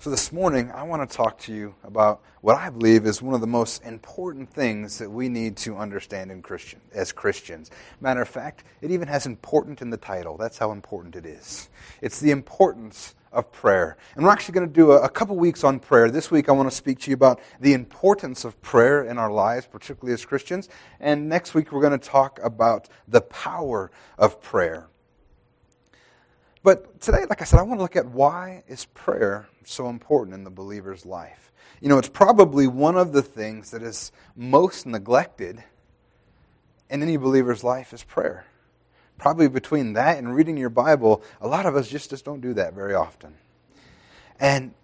So, this morning, I want to talk to you about what I believe is one of the most important things that we need to understand in Christian, as Christians. Matter of fact, it even has important in the title. That's how important it is. It's the importance of prayer. And we're actually going to do a, a couple weeks on prayer. This week, I want to speak to you about the importance of prayer in our lives, particularly as Christians. And next week, we're going to talk about the power of prayer. But today, like I said, I want to look at why is prayer so important in the believer's life. You know, it's probably one of the things that is most neglected in any believer's life is prayer. Probably between that and reading your Bible, a lot of us just, just don't do that very often. And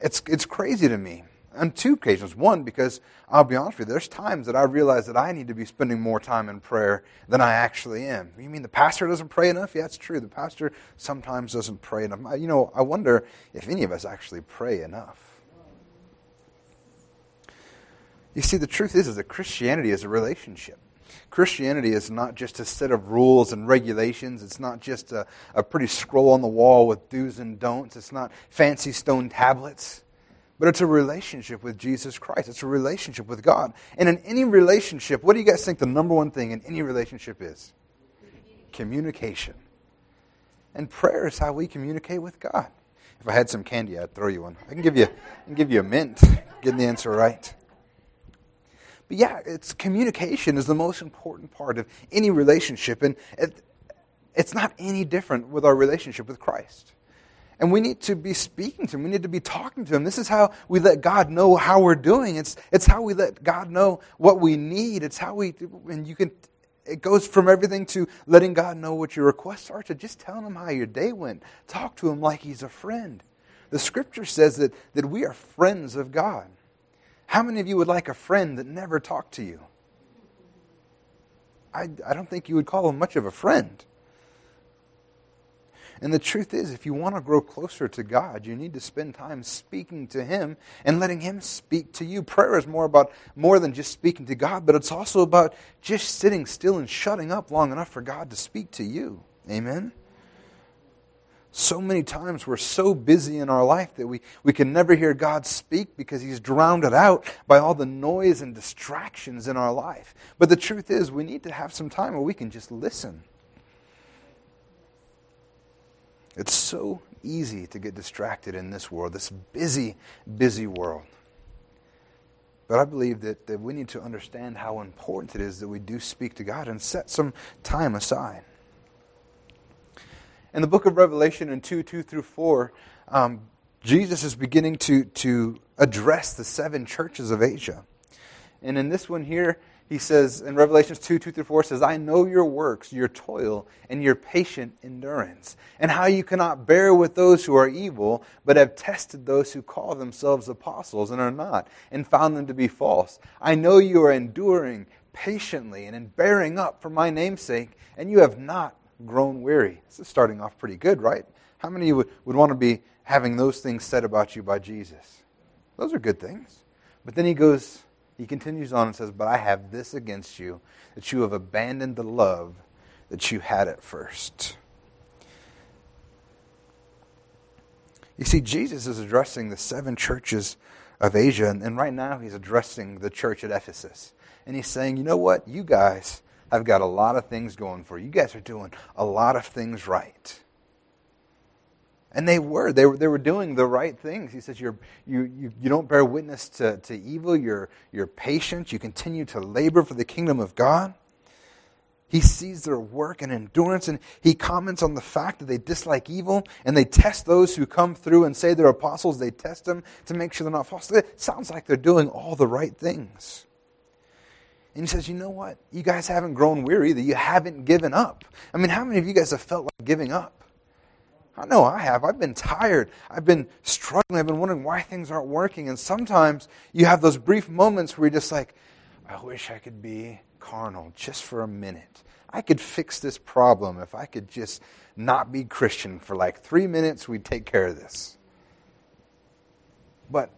it's, it's crazy to me on two occasions. One, because I'll be honest with you, there's times that I realize that I need to be spending more time in prayer than I actually am. You mean the pastor doesn't pray enough? Yeah, it's true. The pastor sometimes doesn't pray enough. You know, I wonder if any of us actually pray enough. You see, the truth is, is that Christianity is a relationship. Christianity is not just a set of rules and regulations. It's not just a, a pretty scroll on the wall with do's and don'ts. It's not fancy stone tablets. But it's a relationship with Jesus Christ. It's a relationship with God. And in any relationship, what do you guys think the number one thing in any relationship is? Communication. And prayer is how we communicate with God. If I had some candy, I'd throw you one. I can give you, I can give you a mint, getting the answer right. But yeah, it's communication is the most important part of any relationship, and it, it's not any different with our relationship with Christ. And we need to be speaking to him. We need to be talking to him. This is how we let God know how we're doing. It's, it's how we let God know what we need. It's how we, and you can, it goes from everything to letting God know what your requests are to just telling him how your day went. Talk to him like he's a friend. The scripture says that, that we are friends of God. How many of you would like a friend that never talked to you? I, I don't think you would call him much of a friend. And the truth is, if you want to grow closer to God, you need to spend time speaking to Him and letting Him speak to you. Prayer is more about more than just speaking to God, but it's also about just sitting still and shutting up long enough for God to speak to you. Amen? So many times we're so busy in our life that we, we can never hear God speak because He's drowned it out by all the noise and distractions in our life. But the truth is, we need to have some time where we can just listen it's so easy to get distracted in this world, this busy, busy world. But I believe that, that we need to understand how important it is that we do speak to God and set some time aside. In the book of Revelation in 2 2 through 4, um, Jesus is beginning to, to address the seven churches of Asia. And in this one here, he says in Revelations 2 2 through 4 says, I know your works, your toil, and your patient endurance, and how you cannot bear with those who are evil, but have tested those who call themselves apostles and are not, and found them to be false. I know you are enduring patiently and in bearing up for my name's sake, and you have not grown weary. This is starting off pretty good, right? How many of you would, would want to be having those things said about you by Jesus? Those are good things. But then he goes, he continues on and says, But I have this against you, that you have abandoned the love that you had at first. You see, Jesus is addressing the seven churches of Asia, and, right now he's addressing the church at Ephesus. And he's saying, You know what? You guys have got a lot of things going for you. You guys are doing a lot of things right. And they were. They were, they were doing the right things. He says, You're, you, you, you don't bear witness to, to evil. You're, you're patient. You continue to labor for the kingdom of God. He sees their work and endurance, and he comments on the fact that they dislike evil, and they test those who come through and say they're apostles. They test them to make sure they're not false. It sounds like they're doing all the right things. And he says, You know what? You guys haven't grown weary, that you haven't given up. I mean, how many of you guys have felt like giving up? I know I have. I've been tired. I've been struggling. I've been wondering why things aren't working. And sometimes you have those brief moments where you're just like, I wish I could be carnal just for a minute. I could fix this problem if I could just not be Christian for like three minutes, we'd take care of this. But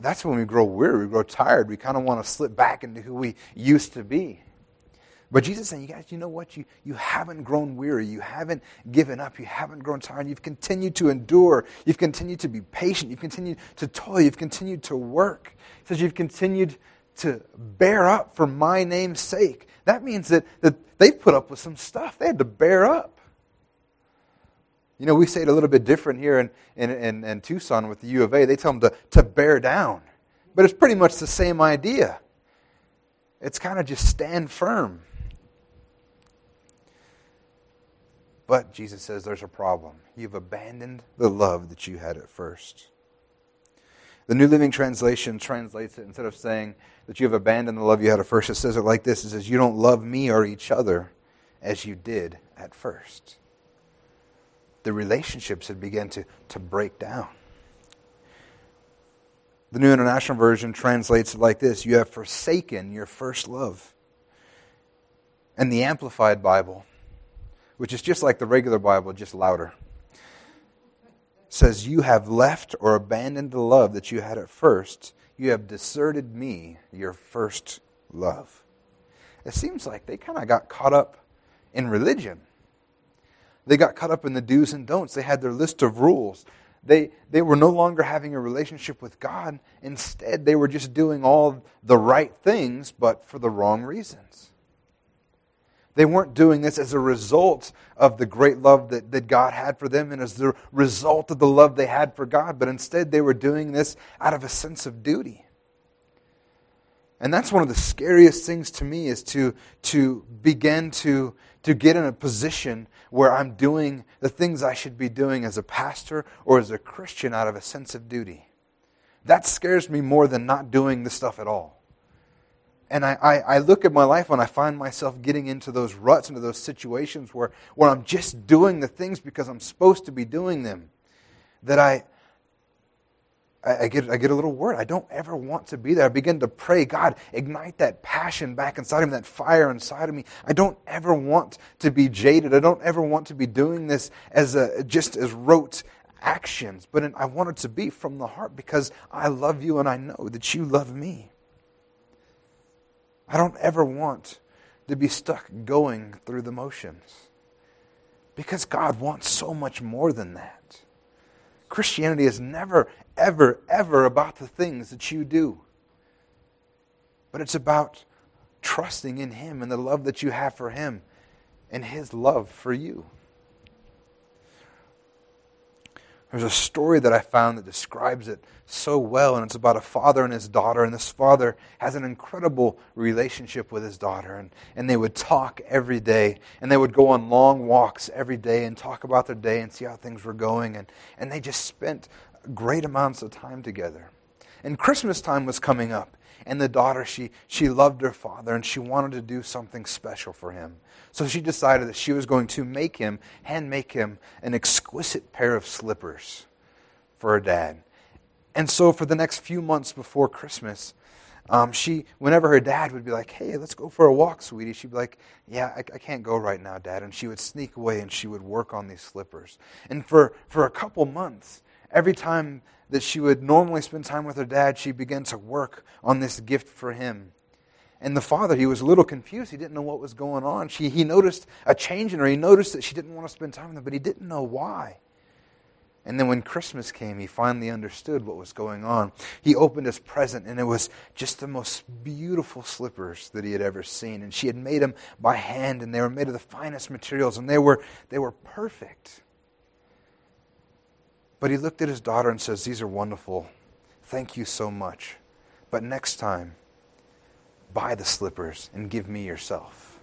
that's when we grow weary, we grow tired, we kind of want to slip back into who we used to be. But Jesus is saying, you guys, you know what? You, you haven't grown weary. You haven't given up. You haven't grown tired. You've continued to endure. You've continued to be patient. You've continued to toil. You've continued to work. He says you've continued to bear up for my name's sake. That means that, that they've put up with some stuff. They had to bear up. You know, we say it a little bit different here in, in, in, in Tucson with the U of A. They tell them to, to bear down. But it's pretty much the same idea. It's kind of just stand firm. But Jesus says there's a problem. You've abandoned the love that you had at first. The New Living Translation translates it instead of saying that you have abandoned the love you had at first, it says it like this it says, You don't love me or each other as you did at first. The relationships had begun to, to break down. The New International Version translates it like this You have forsaken your first love. And the Amplified Bible, which is just like the regular Bible, just louder, says, You have left or abandoned the love that you had at first. You have deserted me, your first love. It seems like they kind of got caught up in religion. They got caught up in the do's and don'ts. They had their list of rules. They, they were no longer having a relationship with God. Instead, they were just doing all the right things, but for the wrong reasons. They weren't doing this as a result of the great love that, that God had for them and as the result of the love they had for God, but instead they were doing this out of a sense of duty. And that's one of the scariest things to me is to, to begin to, to get in a position where I'm doing the things I should be doing as a pastor or as a Christian out of a sense of duty. That scares me more than not doing the stuff at all. And I, I, I, look at my life and I find myself getting into those ruts, into those situations where, where I'm just doing the things because I'm supposed to be doing them. That I, I, get, I get a little worried. I don't ever want to be there. I begin to pray, God, ignite that passion back inside of me, that fire inside of me. I don't ever want to be jaded. I don't ever want to be doing this as a, just as rote actions, but I want it to be from the heart because I love you and I know that you love me. I don't ever want to be stuck going through the motions because God wants so much more than that. Christianity is never, ever, ever about the things that you do. But it's about trusting in Him and the love that you have for Him and His love for you. There's a story that I found that describes it so well, and it's about a father and his daughter. And this father has an incredible relationship with his daughter, and, and they would talk every day, and they would go on long walks every day and talk about their day and see how things were going. And, and they just spent great amounts of time together. And Christmas time was coming up, and the daughter, she, she loved her father, and she wanted to do something special for him. So she decided that she was going to make him, hand make him, an exquisite pair of slippers for her dad. And so for the next few months before Christmas, um, she, whenever her dad would be like, hey, let's go for a walk, sweetie, she'd be like, yeah, I, I, can't go right now, dad. And she would sneak away and she would work on these slippers. And for, for a couple months, every time that she would normally spend time with her dad, she began to work on this gift for him. And the father, he was a little confused. He didn't know what was going on. She, he noticed a change in her. He noticed that she didn't want to spend time with him, but he didn't know why. And then when Christmas came, he finally understood what was going on. He opened his present, and it was just the most beautiful slippers that he had ever seen. And she had made them by hand, and they were made of the finest materials, and they were, they were perfect. But he looked at his daughter and says, These are wonderful. Thank you so much. But next time, buy the slippers and give me yourself.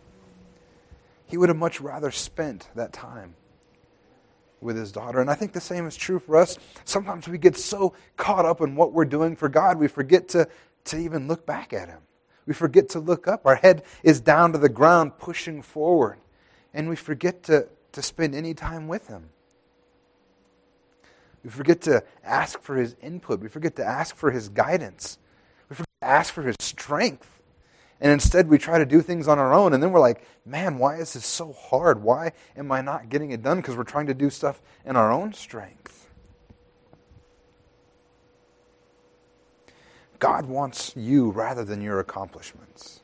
He would have much rather spent that time with his daughter. And I think the same is true for us. Sometimes we get so caught up in what we're doing for God, we forget to, to even look back at him. We forget to look up. Our head is down to the ground, pushing forward. And we forget to, to spend any time with him. We forget to ask for his input. We forget to ask for his guidance. We forget to ask for his strength. And instead, we try to do things on our own. And then we're like, man, why is this so hard? Why am I not getting it done? Because we're trying to do stuff in our own strength. God wants you rather than your accomplishments.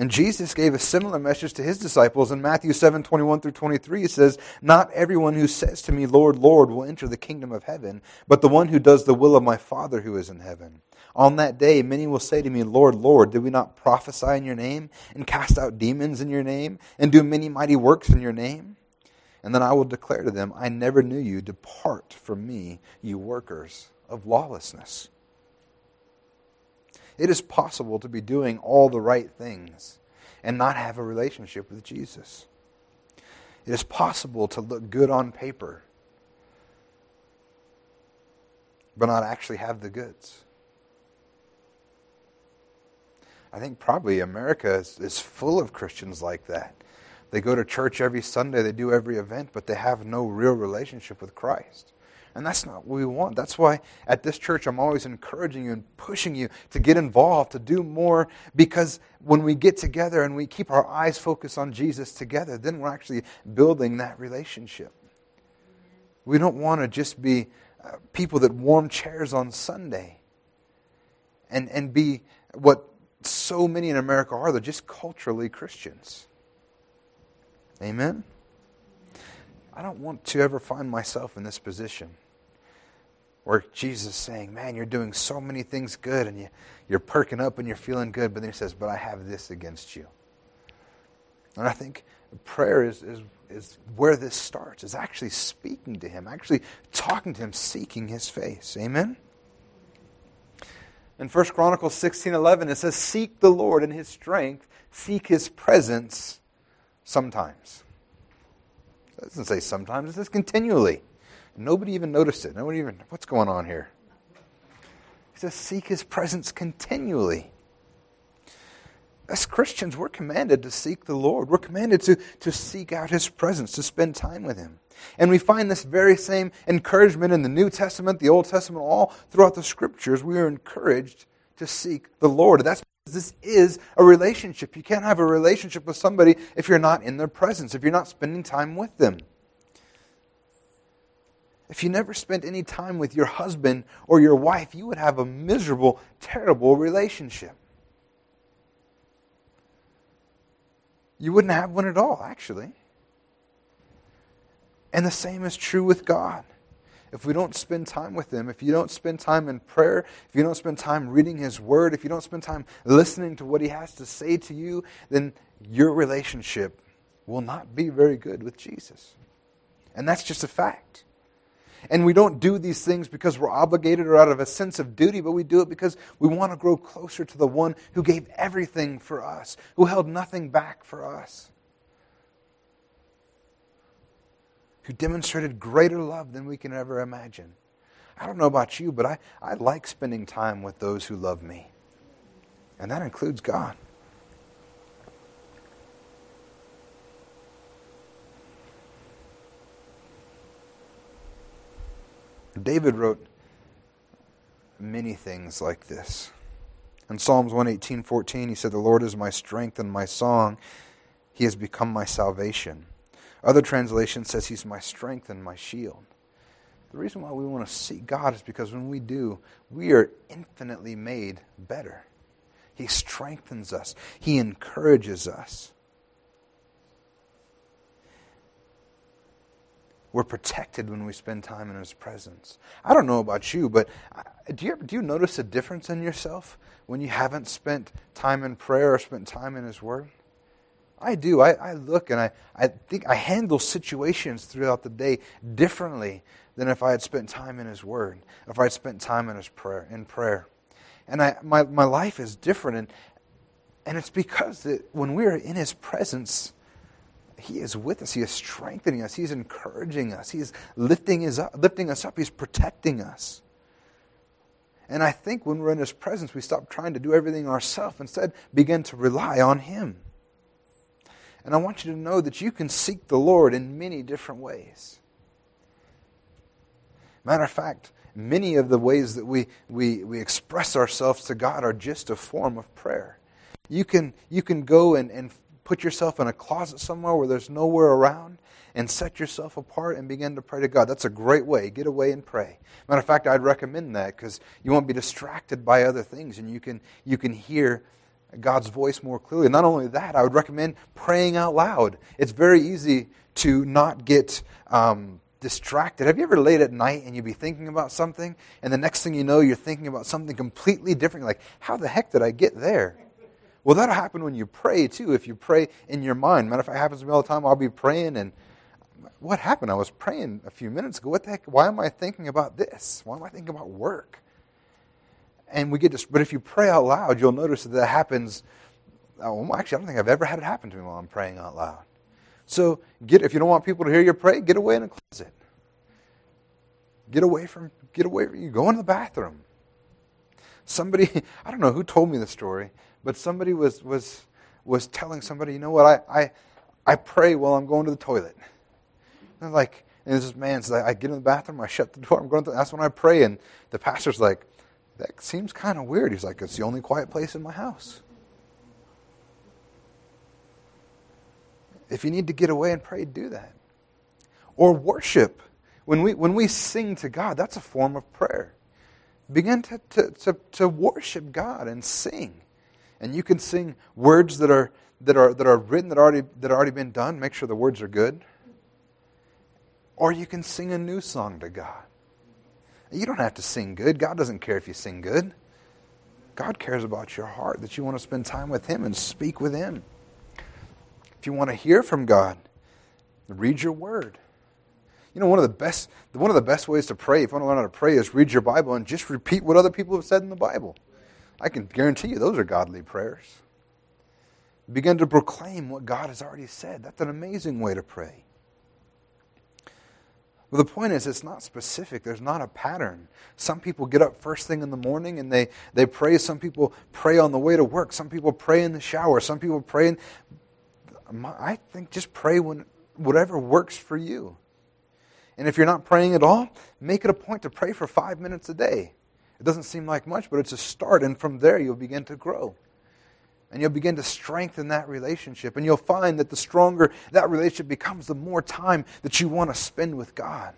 And Jesus gave a similar message to his disciples in Matthew 7 21 through 23. It says, Not everyone who says to me, Lord, Lord, will enter the kingdom of heaven, but the one who does the will of my Father who is in heaven. On that day, many will say to me, Lord, Lord, did we not prophesy in your name, and cast out demons in your name, and do many mighty works in your name? And then I will declare to them, I never knew you. Depart from me, you workers of lawlessness. It is possible to be doing all the right things and not have a relationship with Jesus. It is possible to look good on paper but not actually have the goods. I think probably America is, is full of Christians like that. They go to church every Sunday, they do every event, but they have no real relationship with Christ. And that's not what we want. That's why at this church, I'm always encouraging you and pushing you to get involved, to do more, because when we get together and we keep our eyes focused on Jesus together, then we're actually building that relationship. We don't want to just be uh, people that warm chairs on Sunday and, and be what so many in America are. They're just culturally Christians. Amen? I don't want to ever find myself in this position where Jesus is saying, Man, you're doing so many things good and you, you're perking up and you're feeling good, but then he says, But I have this against you. And I think prayer is, is, is where this starts, is actually speaking to him, actually talking to him, seeking his face. Amen? In 1 Chronicles 16:11 it says seek the Lord in his strength, seek his presence sometimes. It doesn't say sometimes, it says continually. Nobody even noticed it. Nobody even, what's going on here? He says, seek his presence continually. As Christians, we're commanded to seek the Lord. We're commanded to, to seek out his presence, to spend time with him. And we find this very same encouragement in the New Testament, the Old Testament, all throughout the scriptures. We are encouraged to seek the Lord. That's this is a relationship. You can't have a relationship with somebody if you're not in their presence, if you're not spending time with them. If you never spent any time with your husband or your wife, you would have a miserable, terrible relationship. You wouldn't have one at all, actually. And the same is true with God if we don't spend time with Him, if you don't spend time in prayer, if you don't spend time reading His Word, if you don't spend time listening to what He has to say to you, then your relationship will not be very good with Jesus. And that's just a fact. And we don't do these things because we're obligated or out of a sense of duty, but we do it because we want to grow closer to the one who gave everything for us, who held nothing back for us. Who demonstrated greater love than we can ever imagine. I don't know about you, but I, I like spending time with those who love me. And that includes God. David wrote many things like this. In Psalms 118:14 he said the Lord is my strength and my song he has become my salvation. Other translation says he's my strength and my shield. The reason why we want to seek God is because when we do, we are infinitely made better. He strengthens us, He encourages us. We're protected when we spend time in His presence. I don't know about you, but do you, do you notice a difference in yourself when you haven't spent time in prayer or spent time in His Word? I do. I, I look and I, I think I handle situations throughout the day differently than if I had spent time in His Word, if I had spent time in His prayer, in prayer. And I, my, my life is different. And, and it's because that when we are in His presence, He is with us. He is strengthening us. He's encouraging us. He's lifting, his up, lifting us up. He's protecting us. And I think when we're in His presence, we stop trying to do everything ourselves. Instead, begin to rely on Him. And I want you to know that you can seek the Lord in many different ways. Matter of fact, many of the ways that we, we, we express ourselves to God are just a form of prayer. You can, you can go and, and put yourself in a closet somewhere where there's nowhere around and set yourself apart and begin to pray to God. That's a great way. Get away and pray. Matter of fact, I'd recommend that because you won't be distracted by other things and you can, you can hear God's voice more clearly. Not only that, I would recommend praying out loud. It's very easy to not get um, distracted. Have you ever laid at night and you'd be thinking about something, and the next thing you know, you're thinking about something completely different? Like, how the heck did I get there? Well, that'll happen when you pray too. If you pray in your mind, matter of fact, it happens to me all the time. I'll be praying, and what happened? I was praying a few minutes ago. What the heck? Why am I thinking about this? Why am I thinking about work? And we get this. But if you pray out loud, you'll notice that that happens. Uh, well, actually, I don't think I've ever had it happen to me while I'm praying out loud. So, get if you don't want people to hear you pray, get away in a closet. Get away from. Get away. From, you go in the bathroom. Somebody, I don't know who told me the story, but somebody was, was, was telling somebody, you know what, I, I, I pray while I'm going to the toilet. And like, and this man says, I get in the bathroom, I shut the door, I'm going to, that's when I pray. And the pastor's like, that seems kind of weird. He's like, it's the only quiet place in my house. If you need to get away and pray, do that. Or worship. When we, when we sing to God, that's a form of prayer. Begin to, to, to, to worship God and sing and you can sing words that are that are that are written that already that already been done. Make sure the words are good. Or you can sing a new song to God. You don't have to sing good. God doesn't care if you sing good. God cares about your heart, that you want to spend time with Him and speak with Him. If you want to hear from God, read your word. You know, one of the best one of the best ways to pray, if you want to learn how to pray, is read your Bible and just repeat what other people have said in the Bible. I can guarantee you those are godly prayers. Begin to proclaim what God has already said. That's an amazing way to pray. But the point is, it's not specific. There's not a pattern. Some people get up first thing in the morning and they, they pray. Some people pray on the way to work. Some people pray in the shower. Some people pray. In, I think just pray when whatever works for you. And if you're not praying at all, make it a point to pray for five minutes a day. It doesn't seem like much, but it's a start, and from there you'll begin to grow. And you'll begin to strengthen that relationship. And you'll find that the stronger that relationship becomes, the more time that you want to spend with God.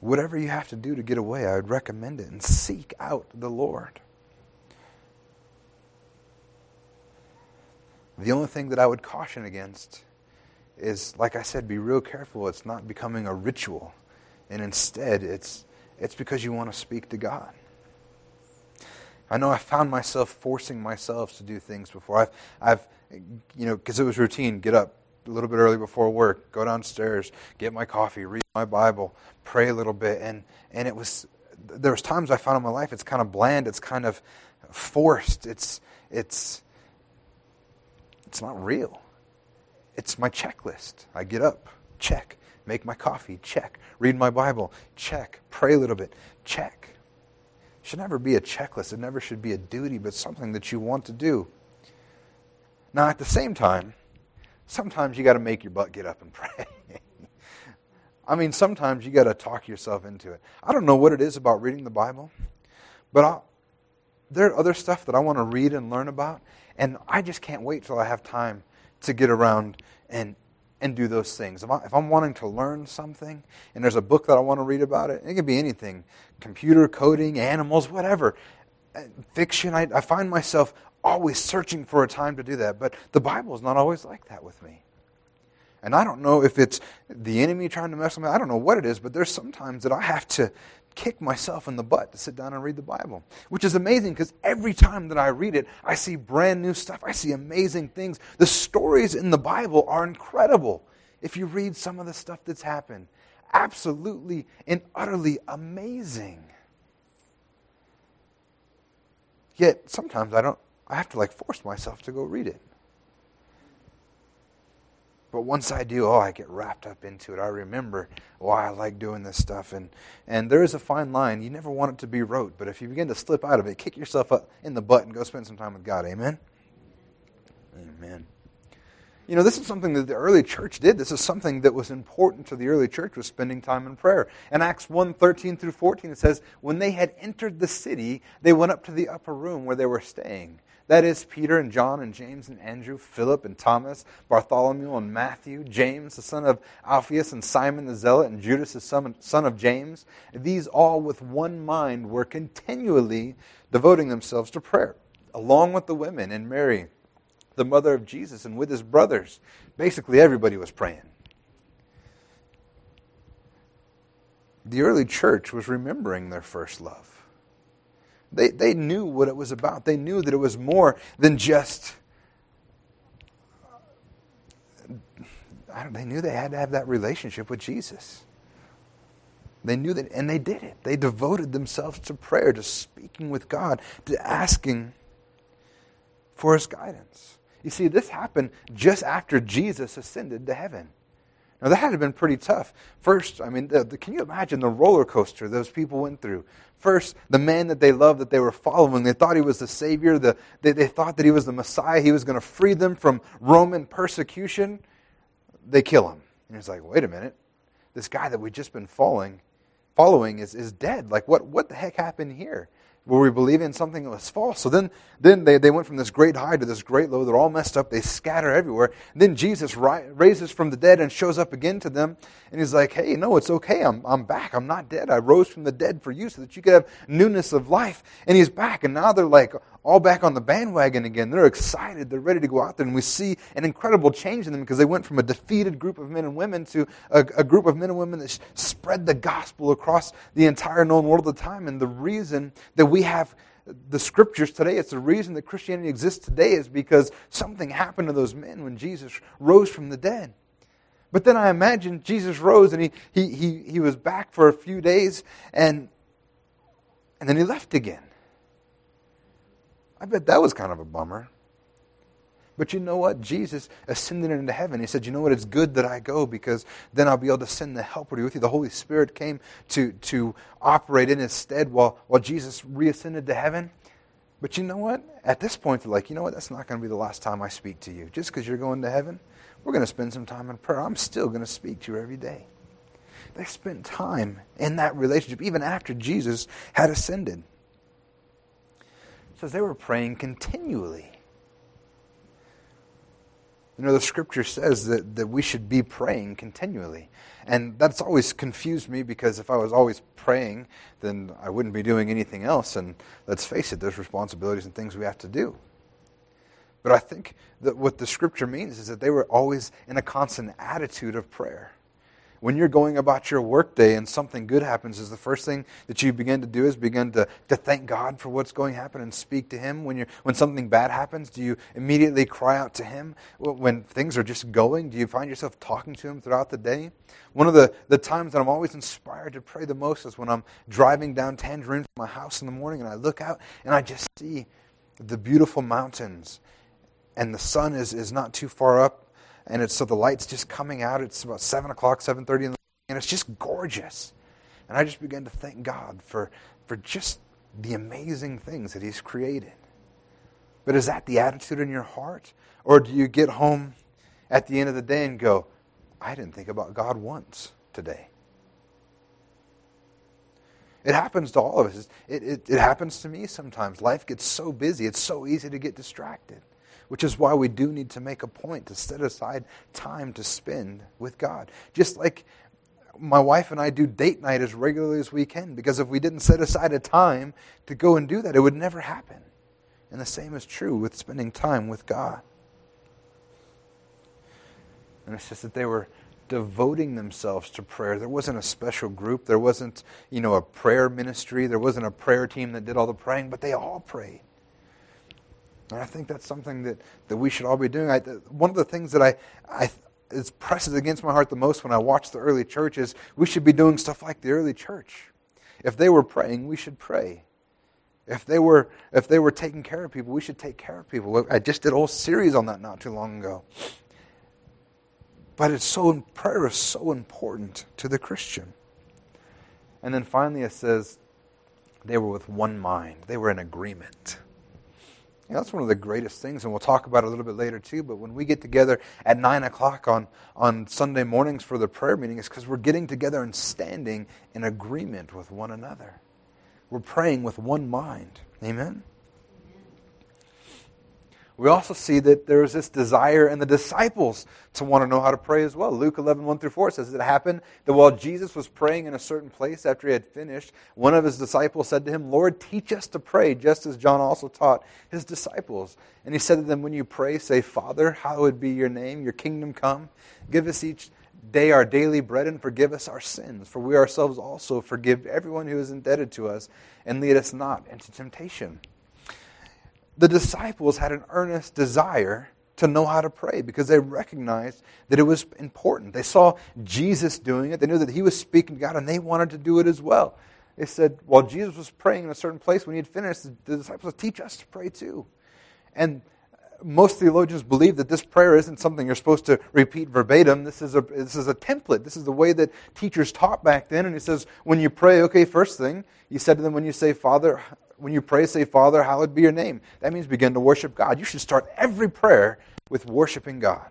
Whatever you have to do to get away, I would recommend it and seek out the Lord. The only thing that I would caution against is, like I said, be real careful. It's not becoming a ritual. And instead, it's, it's because you want to speak to God. I know I found myself forcing myself to do things before. I've, I've you know, because it was routine get up a little bit early before work, go downstairs, get my coffee, read my Bible, pray a little bit. And, and it was, there was times I found in my life it's kind of bland, it's kind of forced, it's, it's, it's not real. It's my checklist. I get up, check. Make my coffee, check. Read my Bible, check. Pray a little bit, check. Should never be a checklist. It never should be a duty, but something that you want to do. Now, at the same time, sometimes you got to make your butt get up and pray. I mean, sometimes you got to talk yourself into it. I don't know what it is about reading the Bible, but I'll, there are other stuff that I want to read and learn about, and I just can't wait till I have time to get around and and do those things. If, I, I'm wanting to learn something and there's a book that I want to read about it, it can be anything computer coding, animals, whatever. Uh, fiction, I, I find myself always searching for a time to do that. But the Bible is not always like that with me. And I don't know if it's the enemy trying to mess with me. I don't know what it is, but there's sometimes that I have to kick myself in the butt to sit down and read the Bible, which is amazing because every time that I read it, I see brand new stuff. I see amazing things. The stories in the Bible are incredible. If you read some of the stuff that's happened, absolutely and utterly amazing. Yet sometimes I don't I have to like force myself to go read it. But once I do, oh, I get wrapped up into it. I remember why I like doing this stuff. And, and there is a fine line. You never want it to be rote, but if you begin to slip out of it, kick yourself up in the butt and go spend some time with God. Amen? Amen. You know, this is something that the early church did. This is something that was important to the early church was spending time in prayer. In Acts 1, 13 through 14, it says, When they had entered the city, they went up to the upper room where they were staying. That is Peter and John and James and Andrew, Philip and Thomas, Bartholomew and Matthew, James, the son of Alphaeus, and Simon the Zealot, and Judas, the son of James. These all with one mind were continually devoting themselves to prayer, along with the women and Mary, the mother of Jesus, and with his brothers. Basically, everybody was praying. The early church was remembering their first love. They, they knew what it was about. They knew that it was more than just. They knew they had to have that relationship with Jesus. They knew that, and they did it. They devoted themselves to prayer, to speaking with God, to asking for His guidance. You see, this happened just after Jesus ascended to heaven. Now, that had been pretty tough. First, I mean, the, the, can you imagine the roller coaster those people went through? First, the man that they loved, that they were following, they thought he was the Savior, the, they, they thought that he was the Messiah, he was going to free them from Roman persecution. They kill him. And he's like, wait a minute. This guy that we've just been following, following is, is dead. Like, what, what the heck happened here? Were we believing something that was false? So then, then they, they went from this great high to this great low. They're all messed up. They scatter everywhere. And then Jesus ri- raises from the dead and shows up again to them. And he's like, hey, no, it's okay. I'm, I'm back. I'm not dead. I rose from the dead for you so that you could have newness of life. And he's back. And now they're like, all back on the bandwagon again. They're excited. They're ready to go out there. And we see an incredible change in them because they went from a defeated group of men and women to a, a group of men and women that spread the gospel across the entire known world at the time. And the reason that we have the scriptures today, it's the reason that Christianity exists today is because something happened to those men when Jesus rose from the dead. But then I imagine Jesus rose and he, he, he, he was back for a few days and, and then he left again. I bet that was kind of a bummer. But you know what? Jesus ascended into heaven. He said, You know what? It's good that I go because then I'll be able to send the helper with you. The Holy Spirit came to, to operate in his stead while, while Jesus reascended to heaven. But you know what? At this point, they're like, You know what? That's not going to be the last time I speak to you. Just because you're going to heaven, we're going to spend some time in prayer. I'm still going to speak to you every day. They spent time in that relationship even after Jesus had ascended says they were praying continually. You know, the scripture says that, that we should be praying continually. And that's always confused me because if I was always praying, then I wouldn't be doing anything else. And let's face it, there's responsibilities and things we have to do. But I think that what the scripture means is that they were always in a constant attitude of prayer when you're going about your workday and something good happens, is the first thing that you begin to do is begin to, to thank God for what's going to happen and speak to Him? When, you when something bad happens, do you immediately cry out to Him? When things are just going, do you find yourself talking to Him throughout the day? One of the, the times that I'm always inspired to pray the most is when I'm driving down Tangerine from my house in the morning and I look out and I just see the beautiful mountains and the sun is, is not too far up and it's so the light's just coming out. It's about seven o'clock, seven thirty, and it's just gorgeous. And I just began to thank God for for just the amazing things that He's created. But is that the attitude in your heart, or do you get home at the end of the day and go, "I didn't think about God once today"? It happens to all of us. It, it, it happens to me sometimes. Life gets so busy, it's so easy to get distracted which is why we do need to make a point to set aside time to spend with God. Just like my wife and I do date night as regularly as we can, because if we didn't set aside a time to go and do that, it would never happen. And the same is true with spending time with God. And it's just that they were devoting themselves to prayer. There wasn't a special group. There wasn't, you know, a prayer ministry. There wasn't a prayer team that did all the praying, but they all prayed. And I think that's something that, that we should all be doing. I, one of the things that I, I is presses against my heart the most when I watch the early church is we should be doing stuff like the early church. If they were praying, we should pray. If they were if they were taking care of people, we should take care of people. I just did a whole series on that not too long ago. But it's so prayer is so important to the Christian. And then finally it says they were with one mind. They were in agreement. That's one of the greatest things, and we'll talk about it a little bit later too. But when we get together at 9 o'clock on, on Sunday mornings for the prayer meeting, it's because we're getting together and standing in agreement with one another. We're praying with one mind. Amen? We also see that there was this desire in the disciples to want to know how to pray as well. Luke 11, 1 through 4 says it happened that while Jesus was praying in a certain place after he had finished, one of his disciples said to him, Lord, teach us to pray, just as John also taught his disciples. And he said to them, When you pray, say, Father, hallowed be your name, your kingdom come. Give us each day our daily bread and forgive us our sins, for we ourselves also forgive everyone who is indebted to us, and lead us not into temptation the disciples had an earnest desire to know how to pray because they recognized that it was important. They saw Jesus doing it, they knew that he was speaking to God, and they wanted to do it as well. They said, while Jesus was praying in a certain place, when he had finished, the disciples said, Teach us to pray too. And most theologians believe that this prayer isn't something you're supposed to repeat verbatim. This is a, this is a template. This is the way that teachers taught back then. And he says, when you pray, okay, first thing, he said to them, when you say, Father, when you pray, say, Father, hallowed be your name. That means begin to worship God. You should start every prayer with worshiping God.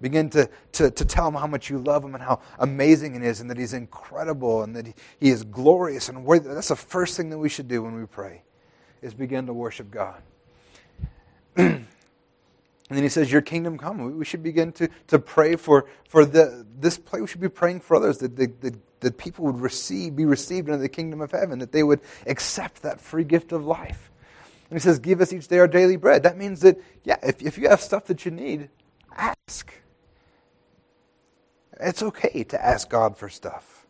Begin to, to, to tell him how much you love him and how amazing it is and that he's incredible and that he, he is glorious and worthy. That's the first thing that we should do when we pray, is begin to worship God. and then he says, Your kingdom come. We should begin to, to pray for, for the, this place. We should be praying for others, that, that that people would receive, be received into the kingdom of heaven, that they would accept that free gift of life. And he says, Give us each day our daily bread. That means that, yeah, if, if you have stuff that you need, ask. It's okay to ask God for stuff.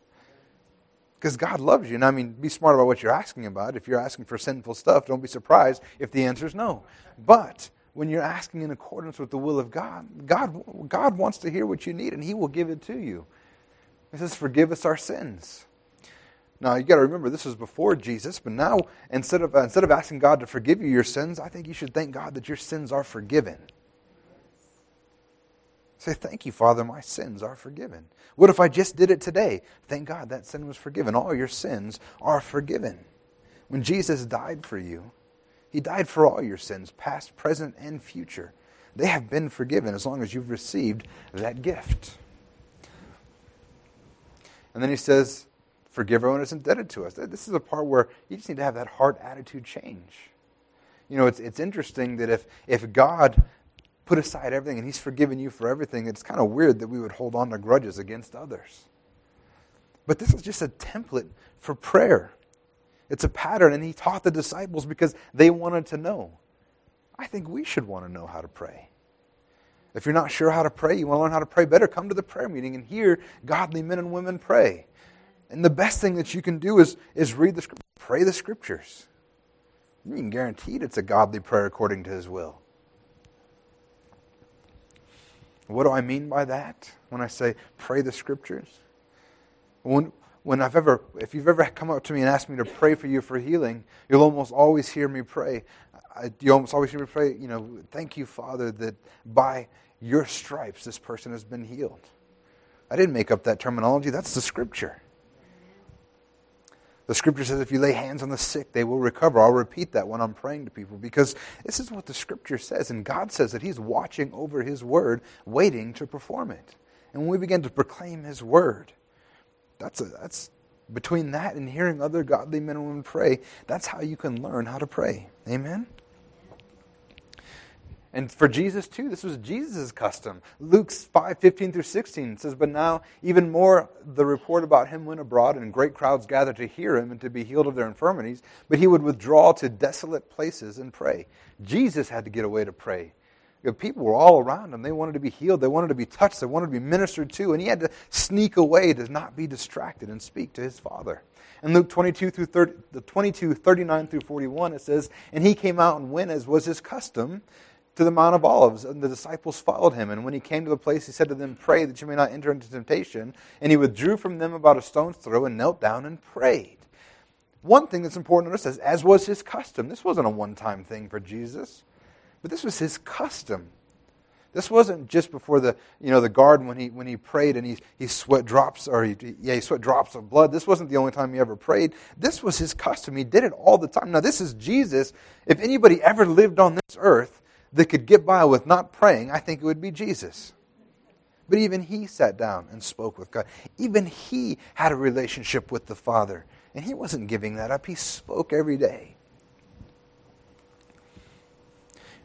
Because God loves you. And I mean, be smart about what you're asking about. If you're asking for sinful stuff, don't be surprised if the answer is no. But when you're asking in accordance with the will of God, God, God wants to hear what you need, and He will give it to you. He says, Forgive us our sins. Now, you got to remember, this was before Jesus, but now, instead of, uh, instead of asking God to forgive you your sins, I think you should thank God that your sins are forgiven. Say, Thank you, Father, my sins are forgiven. What if I just did it today? Thank God that sin was forgiven. All your sins are forgiven. When Jesus died for you, he died for all your sins, past, present, and future. They have been forgiven as long as you've received that gift. And then he says, Forgive everyone is indebted to us. This is a part where you just need to have that heart attitude change. You know, it's, it's interesting that if, if God put aside everything and He's forgiven you for everything, it's kind of weird that we would hold on to grudges against others. But this is just a template for prayer. It's a pattern, and He taught the disciples because they wanted to know. I think we should want to know how to pray. If you're not sure how to pray, you want to learn how to pray better, come to the prayer meeting and hear godly men and women pray. And the best thing that you can do is, is read the scriptures, pray the scriptures. You can guarantee it's a godly prayer according to his will. What do I mean by that when I say pray the scriptures? When, when I've ever, if you've ever come up to me and asked me to pray for you for healing, you'll almost always hear me pray. I, you almost always hear me pray, you know, thank you, Father, that by your stripes this person has been healed. I didn't make up that terminology, that's the scripture. The scripture says if you lay hands on the sick, they will recover. I'll repeat that when I'm praying to people because this is what the scripture says. And God says that He's watching over His word, waiting to perform it. And when we begin to proclaim His word, that's, a, that's between that and hearing other godly men and women pray, that's how you can learn how to pray. Amen? And for Jesus too, this was Jesus' custom. Luke 5, 15 through 16 says, But now even more the report about him went abroad, and great crowds gathered to hear him and to be healed of their infirmities. But he would withdraw to desolate places and pray. Jesus had to get away to pray. People were all around him. They wanted to be healed. They wanted to be touched. They wanted to be ministered to. And he had to sneak away to not be distracted and speak to his Father. In Luke 22 through 30, the 22, 39 through 41, it says, And he came out and went as was his custom to the Mount of Olives, and the disciples followed him. And when he came to the place, he said to them, Pray that you may not enter into temptation. And he withdrew from them about a stone's throw and knelt down and prayed. One thing that's important to notice is, as was his custom, this wasn't a one time thing for Jesus, but this was his custom. This wasn't just before the you know the garden when he when he prayed and he he sweat drops or he, yeah he sweat drops of blood. This wasn't the only time he ever prayed. This was his custom. He did it all the time. Now this is Jesus. If anybody ever lived on this earth, that could get by with not praying, I think it would be Jesus. But even he sat down and spoke with God. Even he had a relationship with the Father. And he wasn't giving that up. He spoke every day.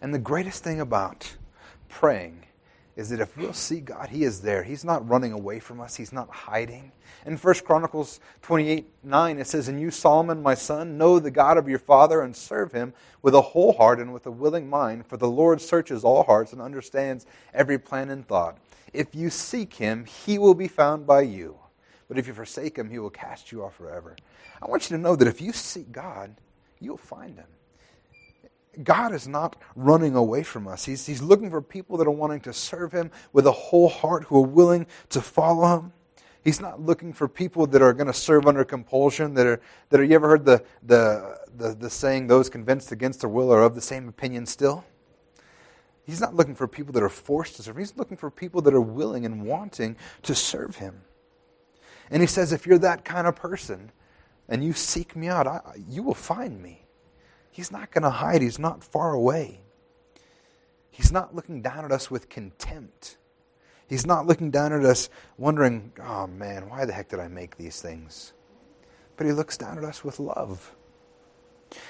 And the greatest thing about praying is that if we'll see God, He is there. He's not running away from us, He's not hiding. In 1 Chronicles 28 9, it says, And you, Solomon, my son, know the God of your father and serve him with a whole heart and with a willing mind, for the Lord searches all hearts and understands every plan and thought. If you seek him, he will be found by you. But if you forsake him, he will cast you off forever. I want you to know that if you seek God, you'll find him. God is not running away from us. He's, he's looking for people that are wanting to serve Him with a whole heart, who are willing to follow Him. He's not looking for people that are going to serve under compulsion, that are, that are you ever heard the, the, the, the saying, those convinced against their will are of the same opinion still? He's not looking for people that are forced to serve. He's looking for people that are willing and wanting to serve Him. And He says, if you're that kind of person and you seek me out, I, you will find me. He's not going to hide, He's not far away. He's not looking down at us with contempt. He's not looking down at us wondering, oh man, why the heck did I make these things? But He looks down at us with love.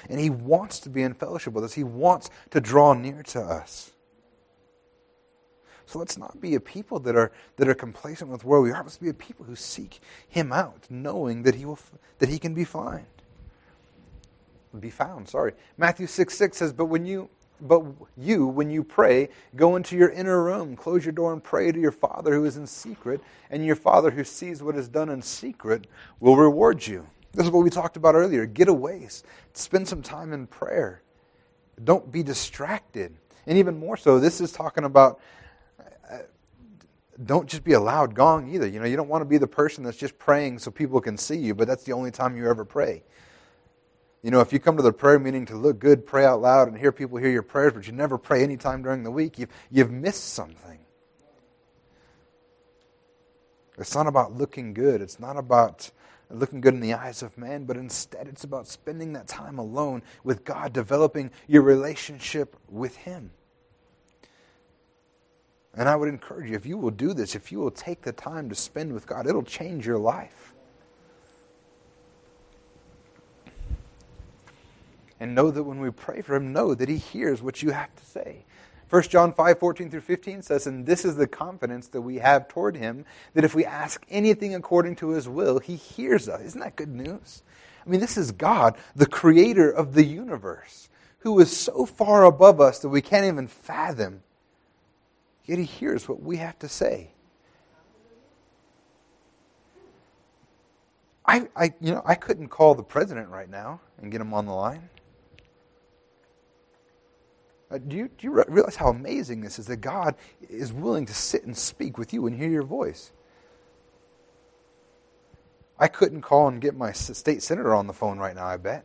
And He wants to be in fellowship with us, He wants to draw near to us. So let's not be a people that are, that are complacent with where we are. Let's be a people who seek Him out, knowing that He, will, that he can be found be found, sorry. Matthew 6 6 says, But when you but you, when you pray, go into your inner room, close your door, and pray to your Father who is in secret, and your Father who sees what is done in secret will reward you. This is what we talked about earlier. Get away, spend some time in prayer. Don't be distracted. And even more so, this is talking about uh, don't just be a loud gong either. You know, you don't want to be the person that's just praying so people can see you, but that's the only time you ever pray. You know, if you come to the prayer meeting to look good, pray out loud, and hear people hear your prayers, but you never pray any time during the week, you've, you've missed something. It's not about looking good. It's not about looking good in the eyes of man, but instead it's about spending that time alone with God, developing your relationship with Him. And I would encourage you, if you will do this, if you will take the time to spend with God, it'll change your life. And know that when we pray for him, know that he hears what you have to say. 1 John 5, 14 through 15 says, And this is the confidence that we have toward him, that if we ask anything according to his will, he hears us. Isn't that good news? I mean, this is God, the creator of the universe, who is so far above us that we can't even fathom. Yet he hears what we have to say. I, I, you know, I couldn't call the president right now and get him on the line. Uh, do, you, do you realize how amazing this is that God is willing to sit and speak with you and hear your voice? I couldn't call and get my state senator on the phone right now, I bet.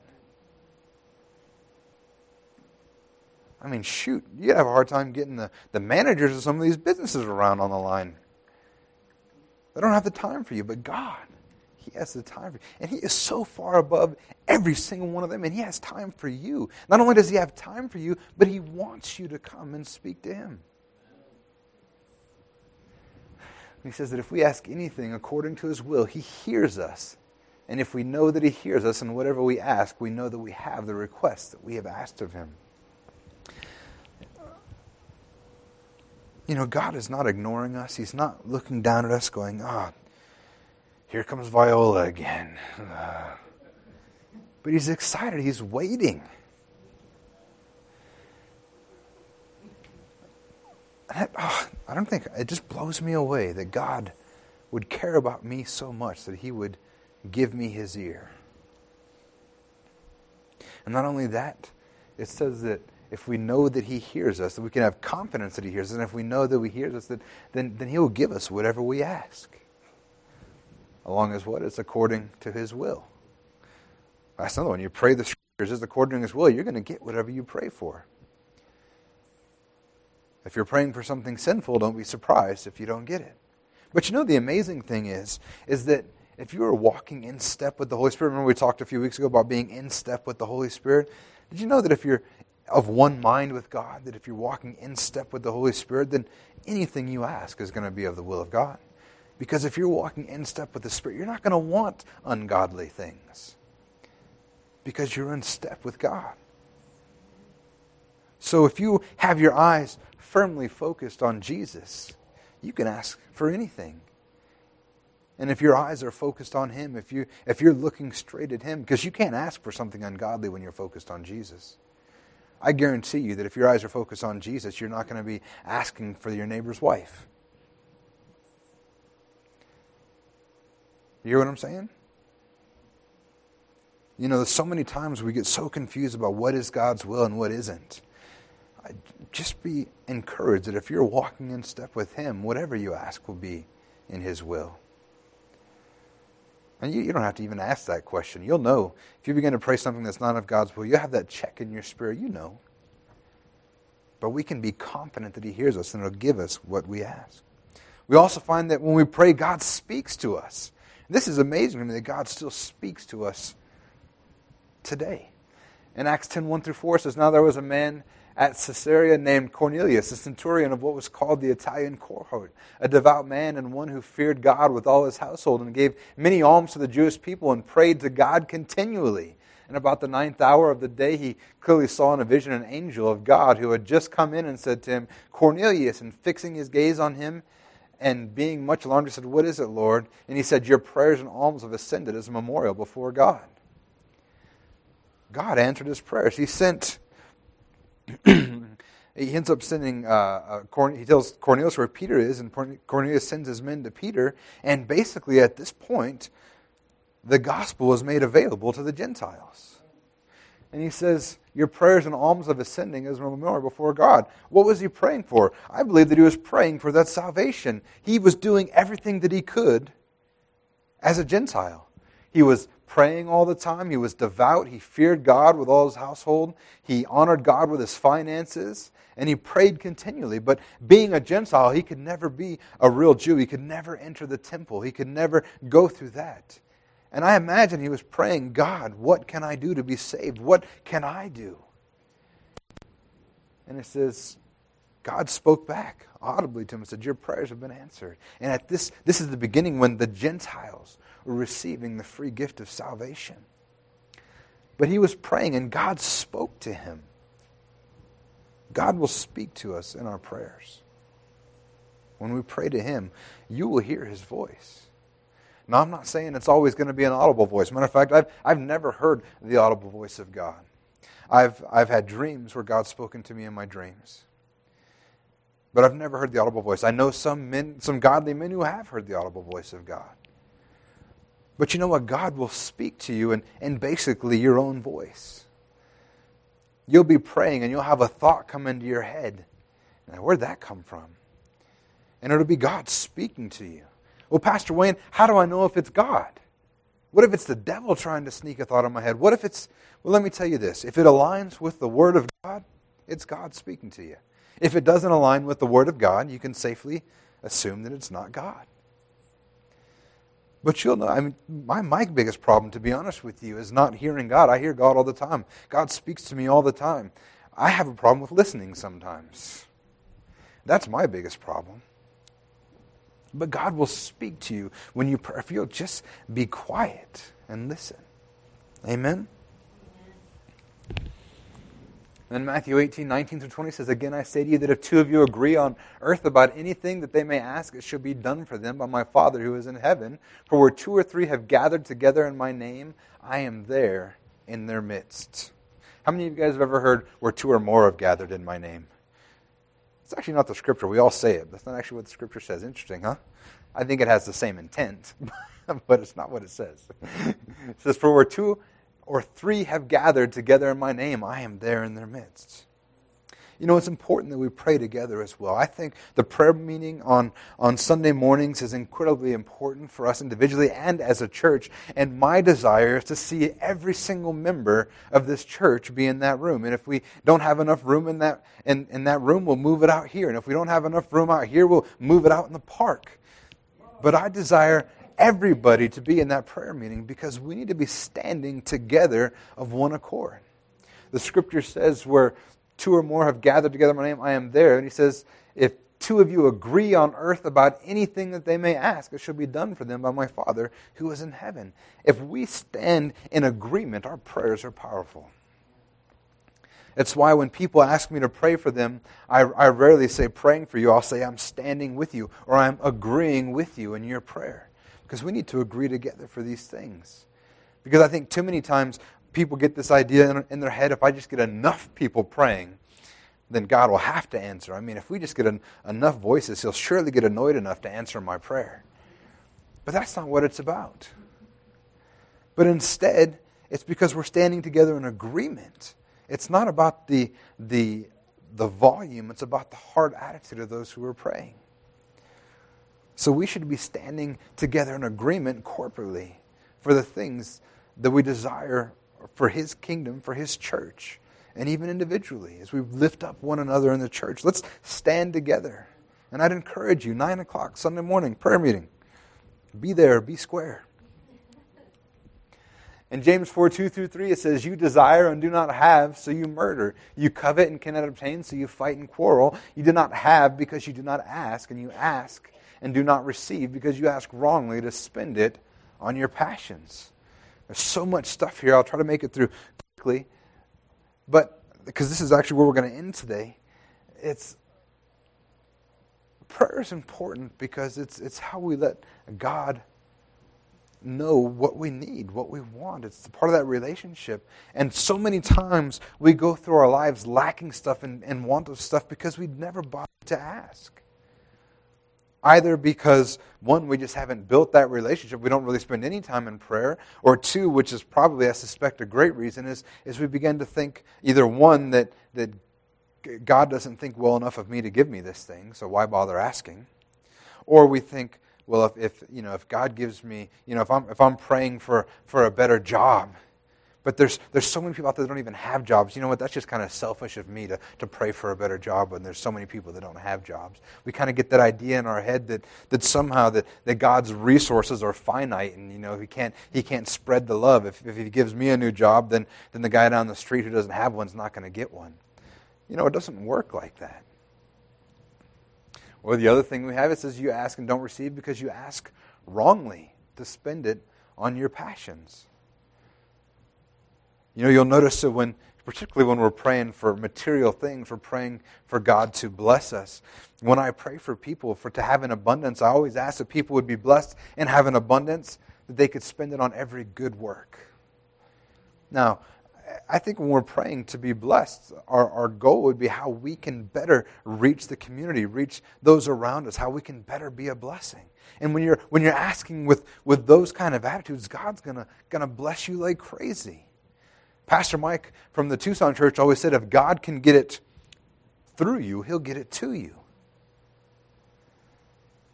I mean, shoot, you'd have a hard time getting the, the managers of some of these businesses around on the line. They don't have the time for you, but God, he has the time for you. And He is so far above every single one of them, and He has time for you. Not only does He have time for you, but He wants you to come and speak to Him. he says that if we ask anything according to His will, He hears us. And if we know that He hears us and whatever we ask, we know that we have the request that we have asked of Him. You know, God is not ignoring us. He's not looking down at us going, ah, oh, here comes Viola again. Uh, but he's excited. He's waiting. I, oh, I don't think, it just blows me away that God would care about me so much that he would give me his ear. And not only that, it says that if we know that he hears us, that we can have confidence that he hears us, and if we know that he hears us, that, then, then he will give us whatever we ask along as what? It's according to his will. That's another one. You pray the scriptures, it's according to his will. You're going to get whatever you pray for. If you're praying for something sinful, don't be surprised if you don't get it. But you know the amazing thing is, is that if you are walking in step with the Holy Spirit, remember we talked a few weeks ago about being in step with the Holy Spirit? Did you know that if you're of one mind with God, that if you're walking in step with the Holy Spirit, then anything you ask is going to be of the will of God? Because if you're walking in step with the Spirit, you're not going to want ungodly things because you're in step with God. So if you have your eyes firmly focused on Jesus, you can ask for anything. And if your eyes are focused on Him, if, you, if you're looking straight at Him, because you can't ask for something ungodly when you're focused on Jesus. I guarantee you that if your eyes are focused on Jesus, you're not going to be asking for your neighbor's wife. You hear what I'm saying? You know, there's so many times we get so confused about what is God's will and what isn't. Just be encouraged that if you're walking in step with Him, whatever you ask will be in His will. And you, you, don't have to even ask that question. You'll know. If you begin to pray something that's not of God's will, you have that check in your spirit. You know. But we can be confident that He hears us and He'll give us what we ask. We also find that when we pray, God speaks to us. This is amazing to me that God still speaks to us today. In Acts 10 1 through 4 says, Now there was a man at Caesarea named Cornelius, a centurion of what was called the Italian cohort, a devout man and one who feared God with all his household and gave many alms to the Jewish people and prayed to God continually. And about the ninth hour of the day, he clearly saw in a vision an angel of God who had just come in and said to him, Cornelius, and fixing his gaze on him, and being much alarmed, he said, What is it, Lord? And he said, Your prayers and alms have ascended as a memorial before God. God answered his prayers. He sent he ends up sending, uh, uh, he tells Cornelius where Peter is, and Cornelius sends his men to Peter. And basically, at this point, the gospel is made available to the Gentiles. And he says, Your prayers and alms of ascending as a memorial before God. What was he praying for? I believe that he was praying for that salvation. He was doing everything that he could as a Gentile. He was praying all the time. He was devout. He feared God with all his household. He honored God with his finances. And he prayed continually. But being a Gentile, he could never be a real Jew. He could never enter the temple. He could never go through that. And I imagine he was praying, God, what can I do to be saved? What can I do? And it says, God spoke back audibly to him and said, Your prayers have been answered. And at this, this is the beginning when the Gentiles receiving the free gift of salvation. But he was praying, and God spoke to him. God will speak to us in our prayers. When we pray to him, you will hear his voice. Now, I'm not saying it's always going to be an audible voice. Matter of fact, I've, I've never heard the audible voice of God. I've, I've had dreams where God's spoken to me in my dreams. But I've never heard the audible voice. I know some men, some godly men who have heard the audible voice of God. But you know what? God will speak to you in, in basically your own voice. You'll be praying and you'll have a thought come into your head. Now, where'd that come from? And it'll be God speaking to you. Well, Pastor Wayne, how do I know if it's God? What if it's the devil trying to sneak a thought in my head? What if it's, well, let me tell you this. If it aligns with the Word of God, it's God speaking to you. If it doesn't align with the Word of God, you can safely assume that it's not God. But you'll know, I mean, my, my biggest problem, to be honest with you, is not hearing God. I hear God all the time. God speaks to me all the time. I have a problem with listening sometimes. That's my biggest problem. But God will speak to you when you pray. If you'll just be quiet and listen. Amen? Then Matthew 18, 19 through 20 says, Again, I say to you that if two of you agree on earth about anything that they may ask, it shall be done for them by my Father who is in heaven. For where two or three have gathered together in my name, I am there in their midst. How many of you guys have ever heard where two or more have gathered in my name? It's actually not the scripture. We all say it. That's not actually what the scripture says. Interesting, huh? I think it has the same intent, but it's not what it says. It says, For where two or three have gathered together in my name, I am there in their midst. You know, it's important that we pray together as well. I think the prayer meeting on, on Sunday mornings is incredibly important for us individually and as a church. And my desire is to see every single member of this church be in that room. And if we don't have enough room in that, in, in that room, we'll move it out here. And if we don't have enough room out here, we'll move it out in the park. But I desire everybody to be in that prayer meeting because we need to be standing together of one accord. The scripture says, where two or more have gathered together my name, I am there. And he says, if two of you agree on earth about anything that they may ask, it shall be done for them by my Father who is in heaven. If we stand in agreement, our prayers are powerful. It's why when people ask me to pray for them, I, I rarely say praying for you. I'll say I'm standing with you or I'm agreeing with you in your prayer. Because we need to agree together for these things. Because I think too many times people get this idea in, in their head if I just get enough people praying, then God will have to answer. I mean, if we just get enough voices, He'll surely get annoyed enough to answer my prayer. But that's not what it's about. But instead, it's because we're standing together in agreement. It's not about the, the, the volume, it's about the heart attitude of those who are praying. So we should be standing together in agreement corporately for the things that we desire for His kingdom, for His church, and even individually as we lift up one another in the church. Let's stand together. And I'd encourage you, 9 o'clock Sunday morning, prayer meeting. Be there, be square. In James 4 2 through 3, it says, You desire and do not have, so you murder. You covet and cannot obtain, so you fight and quarrel. You do not have because you do not ask, and you ask and do not receive because you ask wrongly to spend it on your passions. There's so much stuff here. I'll try to make it through quickly. But because this is actually where we're going to end today, it's prayer is important because it's it's how we let God know what we need, what we want. It's part of that relationship. And so many times we go through our lives lacking stuff and, and want of stuff because we never bothered to ask. Either because, one, we just haven't built that relationship, we don't really spend any time in prayer, or two, which is probably, I suspect, a great reason, is, is we begin to think either one, that, that God doesn't think well enough of me to give me this thing, so why bother asking? Or we think, well, if, if, you know, if God gives me, you know, if I'm, if I'm praying for, for a better job, but there's, there's so many people out there that don't even have jobs. You know what? That's just kind of selfish of me to, to pray for a better job when there's so many people that don't have jobs. We kind of get that idea in our head that, that somehow that, that God's resources are finite and, you know, he can't, he can't spread the love. If, if he gives me a new job, then, then the guy down the street who doesn't have one's not going to get one. You know, it doesn't work like that. Or the other thing we have, it says you ask and don't receive because you ask wrongly to spend it on your passions. You know, you'll notice that when, particularly when we're praying for material things, we're praying for God to bless us. When I pray for people for to have an abundance, I always ask that people would be blessed and have an abundance that they could spend it on every good work. Now, I think when we're praying to be blessed, our, our goal would be how we can better reach the community, reach those around us, how we can better be a blessing. And when you're, when you're asking with, with those kind of attitudes, God's going to bless you like crazy. Pastor Mike from the Tucson church always said if God can get it through you, he'll get it to you.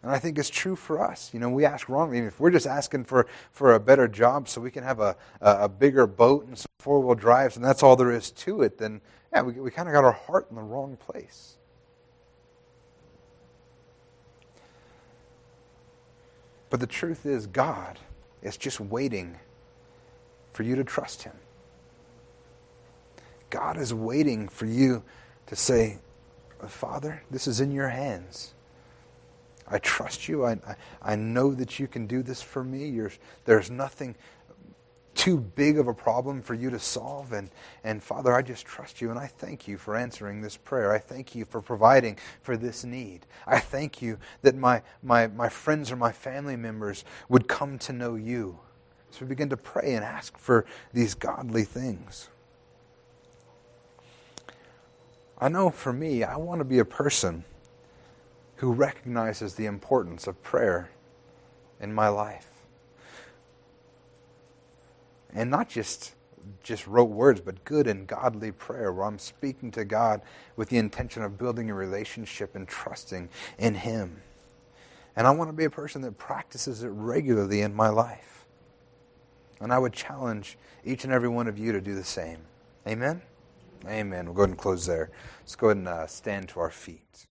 And I think it's true for us. You know, we ask wrong. I mean, if we're just asking for, for a better job so we can have a, a, a bigger boat and some four wheel drives and that's all there is to it, then yeah, we, we kind of got our heart in the wrong place. But the truth is, God is just waiting for you to trust Him. God is waiting for you to say, Father, this is in your hands. I trust you. I, I, I, know that you can do this for me. You're, there's nothing too big of a problem for you to solve. And, and Father, I just trust you. And I thank you for answering this prayer. I thank you for providing for this need. I thank you that my, my, my friends or my family members would come to know you. So we begin to pray and ask for these godly things. I know for me, I want to be a person who recognizes the importance of prayer in my life. And not just just rote words, but good and godly prayer where I'm speaking to God with the intention of building a relationship and trusting in Him. And I want to be a person that practices it regularly in my life. And I would challenge each and every one of you to do the same. Amen? Amen. We'll go ahead and close there. Let's go ahead and uh, stand to our feet.